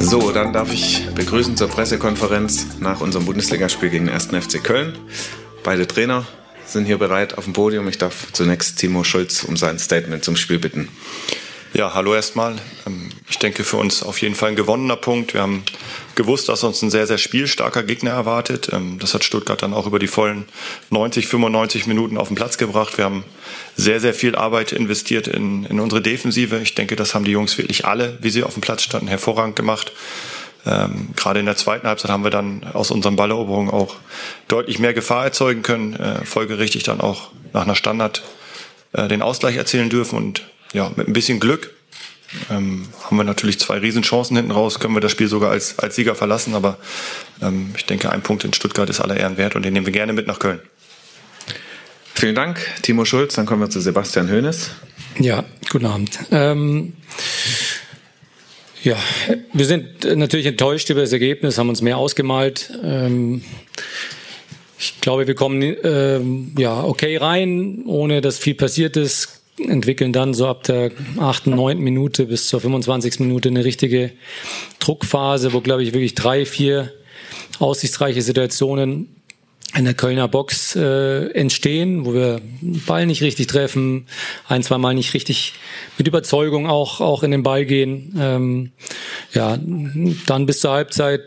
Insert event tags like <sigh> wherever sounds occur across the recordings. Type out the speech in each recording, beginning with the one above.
So, dann darf ich begrüßen zur Pressekonferenz nach unserem Bundesligaspiel gegen den 1. FC Köln. Beide Trainer sind hier bereit auf dem Podium. Ich darf zunächst Timo Schulz um sein Statement zum Spiel bitten. Ja, hallo erstmal. Ähm, ich denke für uns auf jeden Fall ein gewonnener Punkt. Wir haben gewusst, dass uns ein sehr, sehr spielstarker Gegner erwartet. Ähm, das hat Stuttgart dann auch über die vollen 90, 95 Minuten auf den Platz gebracht. Wir haben sehr, sehr viel Arbeit investiert in, in unsere Defensive. Ich denke, das haben die Jungs wirklich alle, wie sie auf dem Platz standen, hervorragend gemacht. Ähm, gerade in der zweiten Halbzeit haben wir dann aus unseren Balleroberungen auch deutlich mehr Gefahr erzeugen können, äh, folgerichtig dann auch nach einer Standard äh, den Ausgleich erzielen dürfen und ja, mit ein bisschen Glück ähm, haben wir natürlich zwei Riesenchancen hinten raus, können wir das Spiel sogar als, als Sieger verlassen. Aber ähm, ich denke, ein Punkt in Stuttgart ist aller Ehren wert und den nehmen wir gerne mit nach Köln. Vielen Dank, Timo Schulz. Dann kommen wir zu Sebastian Hoeneß. Ja, guten Abend. Ähm, ja, wir sind natürlich enttäuscht über das Ergebnis, haben uns mehr ausgemalt. Ähm, ich glaube, wir kommen ähm, ja okay rein, ohne dass viel passiert ist entwickeln dann so ab der achten, neunten Minute bis zur 25. Minute eine richtige Druckphase, wo, glaube ich, wirklich drei, vier aussichtsreiche Situationen in der Kölner Box äh, entstehen, wo wir den Ball nicht richtig treffen, ein, zwei Mal nicht richtig mit Überzeugung auch, auch in den Ball gehen. Ähm, ja, dann bis zur Halbzeit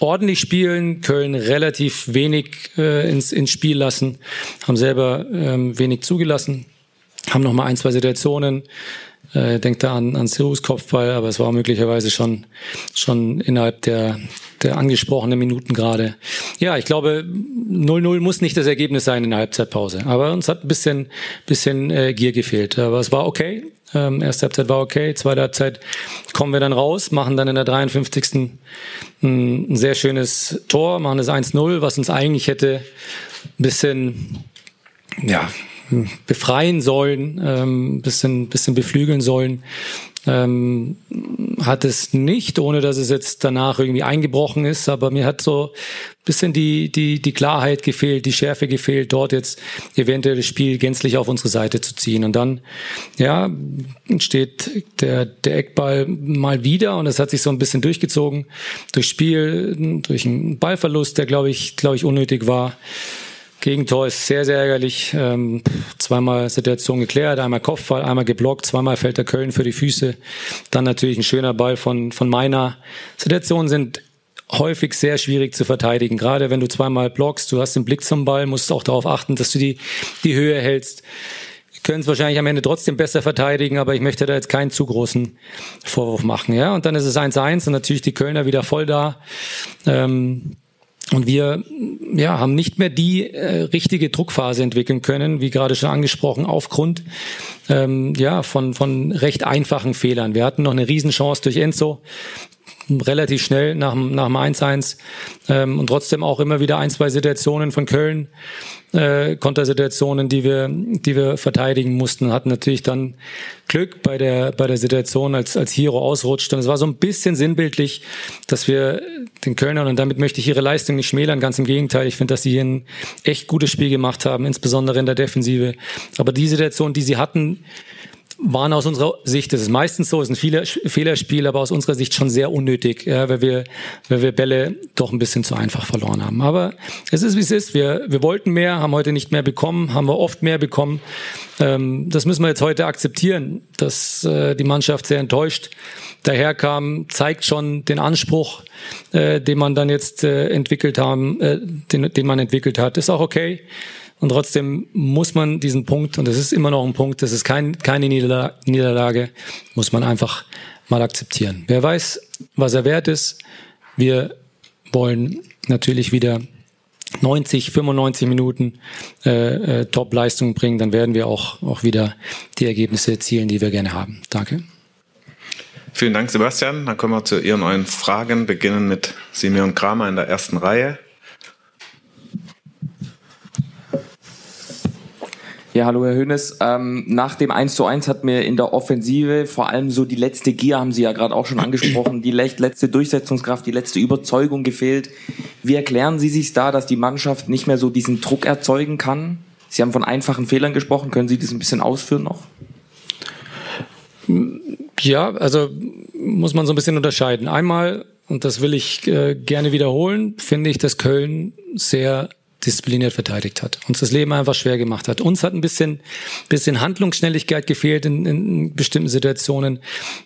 ordentlich spielen, Köln relativ wenig äh, ins, ins Spiel lassen, haben selber ähm, wenig zugelassen haben noch mal ein, zwei Situationen. Äh, denkt da an, an Sirus Kopfball, aber es war möglicherweise schon, schon innerhalb der, der angesprochenen Minuten gerade. Ja, ich glaube, 0-0 muss nicht das Ergebnis sein in der Halbzeitpause. Aber uns hat ein bisschen, bisschen äh, Gier gefehlt. Aber es war okay. Ähm, erste Halbzeit war okay. Zweite Halbzeit kommen wir dann raus, machen dann in der 53. ein, ein sehr schönes Tor, machen das 1-0, was uns eigentlich hätte ein bisschen, ja, befreien sollen, ähm, bisschen, bisschen beflügeln sollen. Ähm, hat es nicht, ohne dass es jetzt danach irgendwie eingebrochen ist, aber mir hat so bisschen die, die, die Klarheit gefehlt, die Schärfe gefehlt, dort jetzt eventuell das Spiel gänzlich auf unsere Seite zu ziehen. Und dann, ja, entsteht der, der Eckball mal wieder und es hat sich so ein bisschen durchgezogen durch Spiel, durch einen Ballverlust, der glaube ich, glaube ich unnötig war. Gegentor ist sehr, sehr ärgerlich. Ähm, zweimal Situation geklärt, einmal Kopfball, einmal geblockt, zweimal fällt der Köln für die Füße. Dann natürlich ein schöner Ball von, von meiner. Situationen sind häufig sehr schwierig zu verteidigen. Gerade wenn du zweimal blockst, du hast den Blick zum Ball, musst auch darauf achten, dass du die, die Höhe hältst. Wir können es wahrscheinlich am Ende trotzdem besser verteidigen, aber ich möchte da jetzt keinen zu großen Vorwurf machen. Ja, und dann ist es 1-1 und natürlich die Kölner wieder voll da. Ähm, und wir ja, haben nicht mehr die äh, richtige Druckphase entwickeln können, wie gerade schon angesprochen, aufgrund ähm, ja, von, von recht einfachen Fehlern. Wir hatten noch eine Riesenchance durch Enzo, relativ schnell nach, nach dem 1-1 ähm, und trotzdem auch immer wieder ein, zwei Situationen von Köln, äh, Kontersituationen, die wir, die wir verteidigen mussten, hatten natürlich dann Glück bei der, bei der Situation, als, als Hero ausrutscht. Und es war so ein bisschen sinnbildlich, dass wir den Kölnern, und damit möchte ich ihre Leistung nicht schmälern, ganz im Gegenteil, ich finde, dass sie hier ein echt gutes Spiel gemacht haben, insbesondere in der Defensive. Aber die Situation, die sie hatten, waren aus unserer Sicht, das ist meistens so, ist ein Fehler, Fehlerspiel, aber aus unserer Sicht schon sehr unnötig, ja, weil wir, weil wir Bälle doch ein bisschen zu einfach verloren haben. Aber es ist wie es ist. Wir, wir wollten mehr, haben heute nicht mehr bekommen, haben wir oft mehr bekommen. Ähm, das müssen wir jetzt heute akzeptieren, dass äh, die Mannschaft sehr enttäuscht daherkam, zeigt schon den Anspruch, äh, den man dann jetzt äh, entwickelt haben, äh, den, den man entwickelt hat. Ist auch okay. Und trotzdem muss man diesen Punkt, und das ist immer noch ein Punkt, das ist kein, keine Niederlage, muss man einfach mal akzeptieren. Wer weiß, was er wert ist. Wir wollen natürlich wieder 90, 95 Minuten äh, äh, Top-Leistung bringen, dann werden wir auch, auch wieder die Ergebnisse erzielen, die wir gerne haben. Danke. Vielen Dank, Sebastian. Dann kommen wir zu Ihren neuen Fragen, beginnen mit Simeon Kramer in der ersten Reihe. Ja, hallo Herr Hönes. Ähm, nach dem 1 zu 1 hat mir in der Offensive vor allem so die letzte Gier, haben Sie ja gerade auch schon angesprochen, die letzte Durchsetzungskraft, die letzte Überzeugung gefehlt. Wie erklären Sie sich da, dass die Mannschaft nicht mehr so diesen Druck erzeugen kann? Sie haben von einfachen Fehlern gesprochen. Können Sie das ein bisschen ausführen noch? Ja, also muss man so ein bisschen unterscheiden. Einmal, und das will ich äh, gerne wiederholen, finde ich, dass Köln sehr diszipliniert verteidigt hat, uns das Leben einfach schwer gemacht hat. Uns hat ein bisschen, bisschen Handlungsschnelligkeit gefehlt in, in bestimmten Situationen.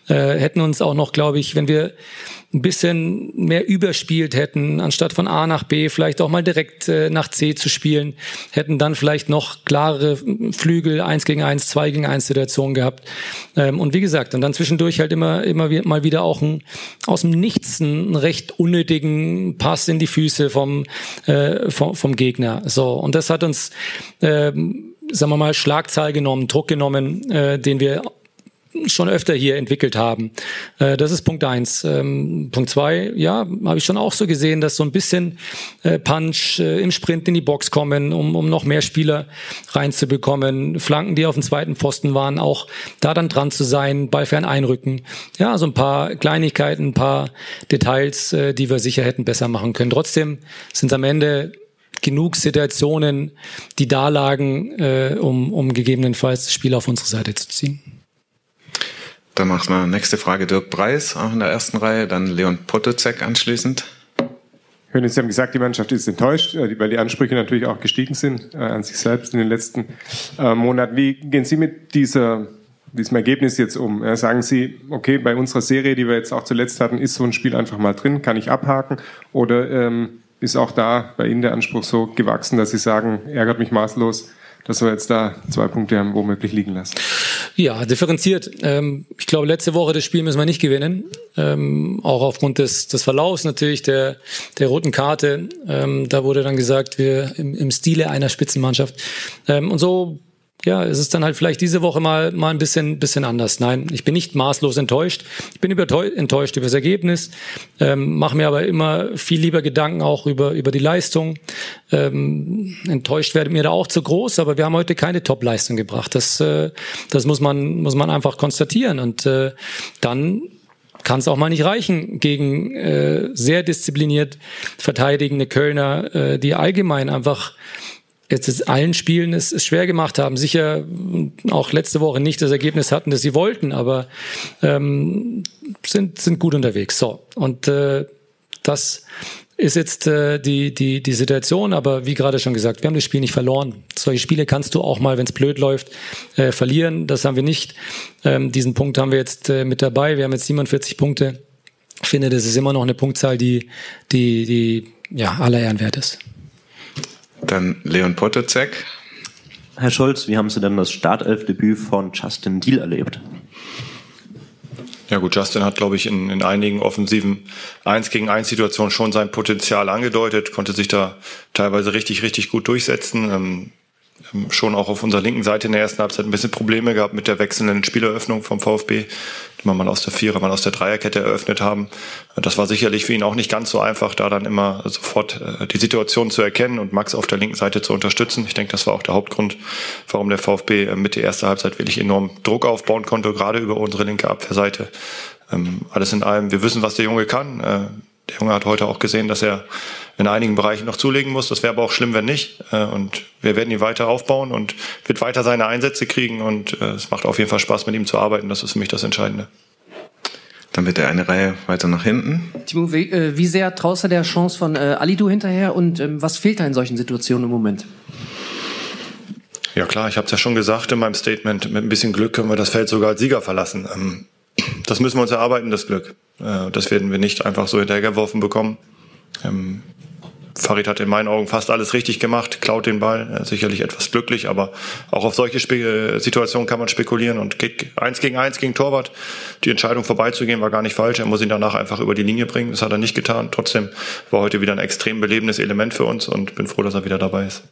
Äh, hätten uns auch noch, glaube ich, wenn wir ein bisschen mehr überspielt hätten, anstatt von A nach B vielleicht auch mal direkt äh, nach C zu spielen, hätten dann vielleicht noch klarere Flügel, eins gegen eins, zwei gegen eins Situationen gehabt. Ähm, und wie gesagt, und dann zwischendurch halt immer, immer mal wieder auch ein, aus dem Nichts einen recht unnötigen Pass in die Füße vom, äh, vom, vom Gegner. So. Und das hat uns, ähm, sagen wir mal, Schlagzahl genommen, Druck genommen, äh, den wir schon öfter hier entwickelt haben. Äh, das ist Punkt eins. Ähm, Punkt zwei, ja, habe ich schon auch so gesehen, dass so ein bisschen äh, Punch äh, im Sprint in die Box kommen, um, um noch mehr Spieler reinzubekommen. Flanken, die auf dem zweiten Pfosten waren, auch da dann dran zu sein, Ballfern einrücken. Ja, so ein paar Kleinigkeiten, ein paar Details, äh, die wir sicher hätten besser machen können. Trotzdem sind es am Ende genug Situationen, die da lagen, äh, um, um gegebenenfalls das Spiel auf unsere Seite zu ziehen. Dann machen wir nächste Frage Dirk Preis, auch in der ersten Reihe, dann Leon Potocek anschließend. Hören, Sie haben gesagt, die Mannschaft ist enttäuscht, äh, weil die Ansprüche natürlich auch gestiegen sind äh, an sich selbst in den letzten äh, Monaten. Wie gehen Sie mit dieser, diesem Ergebnis jetzt um? Sagen Sie, okay, bei unserer Serie, die wir jetzt auch zuletzt hatten, ist so ein Spiel einfach mal drin, kann ich abhaken? Oder ähm, ist auch da bei Ihnen der Anspruch so gewachsen, dass Sie sagen, ärgert mich maßlos, dass wir jetzt da zwei Punkte haben womöglich liegen lassen? Ja, differenziert. Ähm, ich glaube, letzte Woche das Spiel müssen wir nicht gewinnen. Ähm, auch aufgrund des, des Verlaufs natürlich der, der roten Karte. Ähm, da wurde dann gesagt, wir im, im Stile einer Spitzenmannschaft. Und so ja, es ist dann halt vielleicht diese Woche mal, mal ein bisschen, bisschen anders. Nein, ich bin nicht maßlos enttäuscht. Ich bin enttäuscht über das Ergebnis, ähm, mache mir aber immer viel lieber Gedanken auch über, über die Leistung. Ähm, enttäuscht werde mir da auch zu groß, aber wir haben heute keine Top-Leistung gebracht. Das, äh, das muss man, muss man einfach konstatieren. Und äh, dann kann es auch mal nicht reichen gegen äh, sehr diszipliniert verteidigende Kölner, äh, die allgemein einfach jetzt allen Spielen es, es schwer gemacht haben. Sicher auch letzte Woche nicht das Ergebnis hatten, das sie wollten, aber ähm, sind, sind gut unterwegs. So, und äh, das ist jetzt äh, die, die, die Situation, aber wie gerade schon gesagt, wir haben das Spiel nicht verloren. Solche Spiele kannst du auch mal, wenn es blöd läuft, äh, verlieren. Das haben wir nicht. Ähm, diesen Punkt haben wir jetzt äh, mit dabei. Wir haben jetzt 47 Punkte. Ich finde, das ist immer noch eine Punktzahl, die, die, die ja, aller Ehren wert ist. Dann Leon Potocek. Herr Scholz, wie haben Sie denn das Startelfdebüt von Justin Deal erlebt? Ja gut, Justin hat, glaube ich, in, in einigen offensiven 1 gegen 1 Situationen schon sein Potenzial angedeutet, konnte sich da teilweise richtig, richtig gut durchsetzen. Ähm, schon auch auf unserer linken Seite in der ersten Halbzeit ein bisschen Probleme gehabt mit der wechselnden Spieleröffnung vom VfB, die wir mal aus der Vierer, mal aus der Dreierkette eröffnet haben. Das war sicherlich für ihn auch nicht ganz so einfach, da dann immer sofort äh, die Situation zu erkennen und Max auf der linken Seite zu unterstützen. Ich denke, das war auch der Hauptgrund, warum der VfB äh, mit der ersten Halbzeit wirklich enorm Druck aufbauen konnte, gerade über unsere linke Abwehrseite. Ähm, alles in allem, wir wissen, was der Junge kann. Der Junge hat heute auch gesehen, dass er in einigen Bereichen noch zulegen muss. Das wäre aber auch schlimm, wenn nicht. Äh, und wir werden ihn weiter aufbauen und wird weiter seine Einsätze kriegen. Und äh, es macht auf jeden Fall Spaß, mit ihm zu arbeiten. Das ist für mich das Entscheidende. Dann wird er eine Reihe weiter nach hinten. Timo, wie, äh, wie sehr traust du der Chance von äh, Alidu hinterher und ähm, was fehlt da in solchen Situationen im Moment? Ja klar, ich habe es ja schon gesagt in meinem Statement. Mit ein bisschen Glück können wir das Feld sogar als Sieger verlassen. Ähm, das müssen wir uns erarbeiten, das Glück. Äh, das werden wir nicht einfach so hinterhergeworfen bekommen. Ähm, Farid hat in meinen Augen fast alles richtig gemacht, klaut den Ball, sicherlich etwas glücklich, aber auch auf solche Spe Situationen kann man spekulieren und geht eins gegen eins gegen Torwart. Die Entscheidung vorbeizugehen war gar nicht falsch. Er muss ihn danach einfach über die Linie bringen. Das hat er nicht getan. Trotzdem war heute wieder ein extrem belebendes Element für uns und bin froh, dass er wieder dabei ist.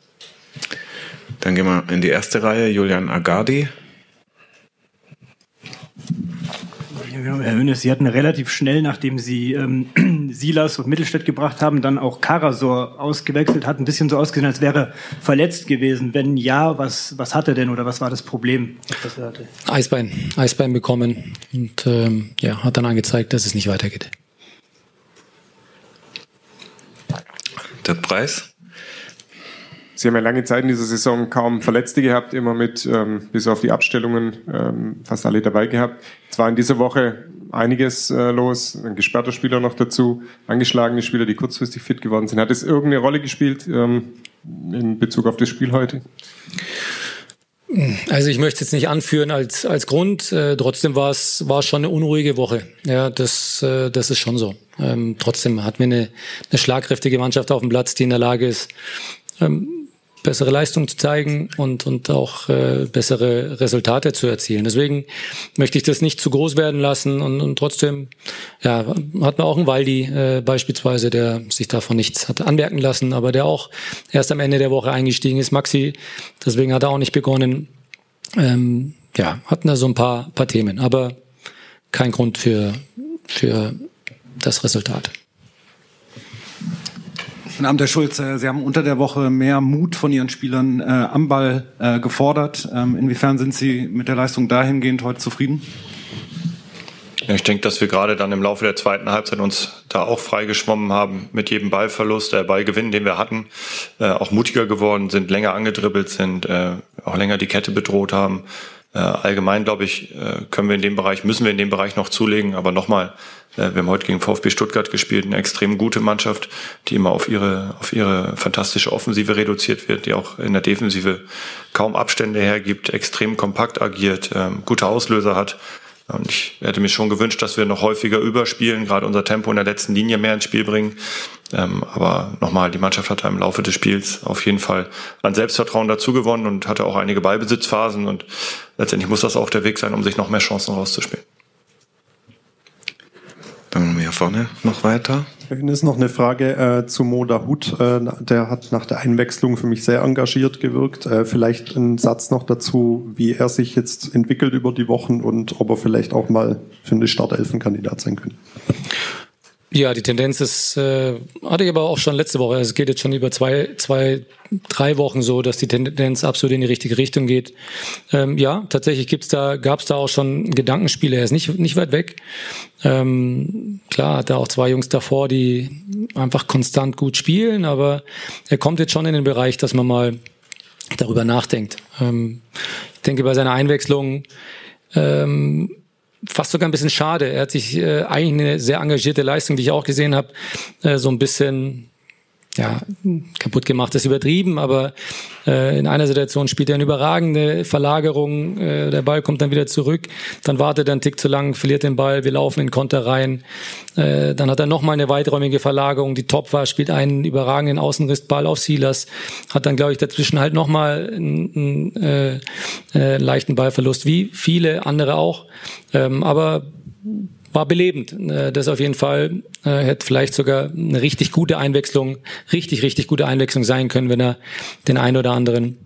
Dann gehen wir in die erste Reihe. Julian Agardi. Herr Hönes, Sie hatten relativ schnell, nachdem Sie ähm, <clears throat> Silas und Mittelstädt gebracht haben, dann auch Karasor ausgewechselt. Hat ein bisschen so ausgesehen, als wäre er verletzt gewesen. Wenn ja, was, was hat er denn oder was war das Problem, das er hatte? Eisbein, Eisbein bekommen und ähm, ja, hat dann angezeigt, dass es nicht weitergeht. Der Preis? Sie haben ja lange Zeit in dieser Saison kaum Verletzte gehabt, immer mit, ähm, bis auf die Abstellungen, ähm, fast alle dabei gehabt. Es war in dieser Woche einiges äh, los, ein gesperrter Spieler noch dazu, angeschlagene Spieler, die kurzfristig fit geworden sind. Hat es irgendeine Rolle gespielt ähm, in Bezug auf das Spiel heute? Also ich möchte jetzt nicht anführen als, als Grund, äh, trotzdem war es schon eine unruhige Woche. Ja, das, äh, das ist schon so. Ähm, trotzdem hatten wir eine, eine schlagkräftige Mannschaft auf dem Platz, die in der Lage ist, ähm, bessere Leistung zu zeigen und, und auch äh, bessere Resultate zu erzielen. Deswegen möchte ich das nicht zu groß werden lassen und, und trotzdem ja, hat man auch einen Waldi äh, beispielsweise, der sich davon nichts hat anmerken lassen, aber der auch erst am Ende der Woche eingestiegen ist. Maxi, deswegen hat er auch nicht begonnen. Ähm, ja, hatten da so ein paar, paar Themen, aber kein Grund für, für das Resultat. Guten Abend, Herr Schulz. Äh, Sie haben unter der Woche mehr Mut von Ihren Spielern äh, am Ball äh, gefordert. Ähm, inwiefern sind Sie mit der Leistung dahingehend heute zufrieden? Ja, ich denke, dass wir gerade dann im Laufe der zweiten Halbzeit uns da auch freigeschwommen haben mit jedem Ballverlust, der Ballgewinn, den wir hatten, äh, auch mutiger geworden sind, länger angedribbelt sind, äh, auch länger die Kette bedroht haben. Äh, allgemein, glaube ich, äh, können wir in dem Bereich, müssen wir in dem Bereich noch zulegen. Aber nochmal, äh, wir haben heute gegen VfB Stuttgart gespielt, eine extrem gute Mannschaft, die immer auf ihre, auf ihre fantastische Offensive reduziert wird, die auch in der Defensive kaum Abstände hergibt, extrem kompakt agiert, ähm, gute Auslöser hat. Und ich hätte mir schon gewünscht, dass wir noch häufiger überspielen, gerade unser Tempo in der letzten Linie mehr ins Spiel bringen. Ähm, aber nochmal, die Mannschaft hat im Laufe des Spiels auf jeden Fall an Selbstvertrauen dazu gewonnen und hatte auch einige Ballbesitzphasen. Und letztendlich muss das auch der Weg sein, um sich noch mehr Chancen rauszuspielen. Dann machen wir hier vorne noch weiter. ist noch eine Frage äh, zu Moda Hut. Äh, der hat nach der Einwechslung für mich sehr engagiert gewirkt. Äh, vielleicht ein Satz noch dazu, wie er sich jetzt entwickelt über die Wochen und ob er vielleicht auch mal für eine Startelfenkandidat sein könnte. Ja, die Tendenz ist, äh, hatte ich aber auch schon letzte Woche. Es geht jetzt schon über zwei, zwei, drei Wochen so, dass die Tendenz absolut in die richtige Richtung geht. Ähm, ja, tatsächlich gibt's da, gab's da auch schon Gedankenspiele. Er ist nicht, nicht weit weg. Ähm, klar, hat er auch zwei Jungs davor, die einfach konstant gut spielen, aber er kommt jetzt schon in den Bereich, dass man mal darüber nachdenkt. Ähm, ich denke, bei seiner Einwechslung ähm, fast sogar ein bisschen schade. Er hat sich äh, eigentlich eine sehr engagierte Leistung, die ich auch gesehen habe, äh, so ein bisschen ja, kaputt gemacht ist übertrieben, aber äh, in einer Situation spielt er eine überragende Verlagerung, äh, der Ball kommt dann wieder zurück, dann wartet er einen Tick zu lang, verliert den Ball, wir laufen in Konter rein, äh, dann hat er nochmal eine weiträumige Verlagerung, die top war, spielt einen überragenden Außenrissball auf Silas, hat dann, glaube ich, dazwischen halt nochmal einen, einen äh, äh, leichten Ballverlust, wie viele andere auch, ähm, aber war belebend. Äh, das auf jeden Fall äh, hätte vielleicht sogar eine richtig gute Einwechslung, richtig, richtig gute Einwechslung sein können, wenn er den einen oder anderen,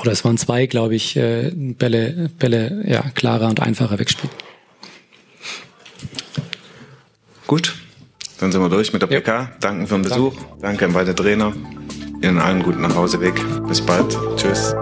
oder es waren zwei, glaube ich, äh, Bälle, Bälle ja, klarer und einfacher wegspielt. Gut, dann sind wir durch mit der PK. Ja. Danken für den Besuch. Danke, Danke an beide Trainer. Ihnen allen guten Nachhauseweg. Bis bald. Tschüss.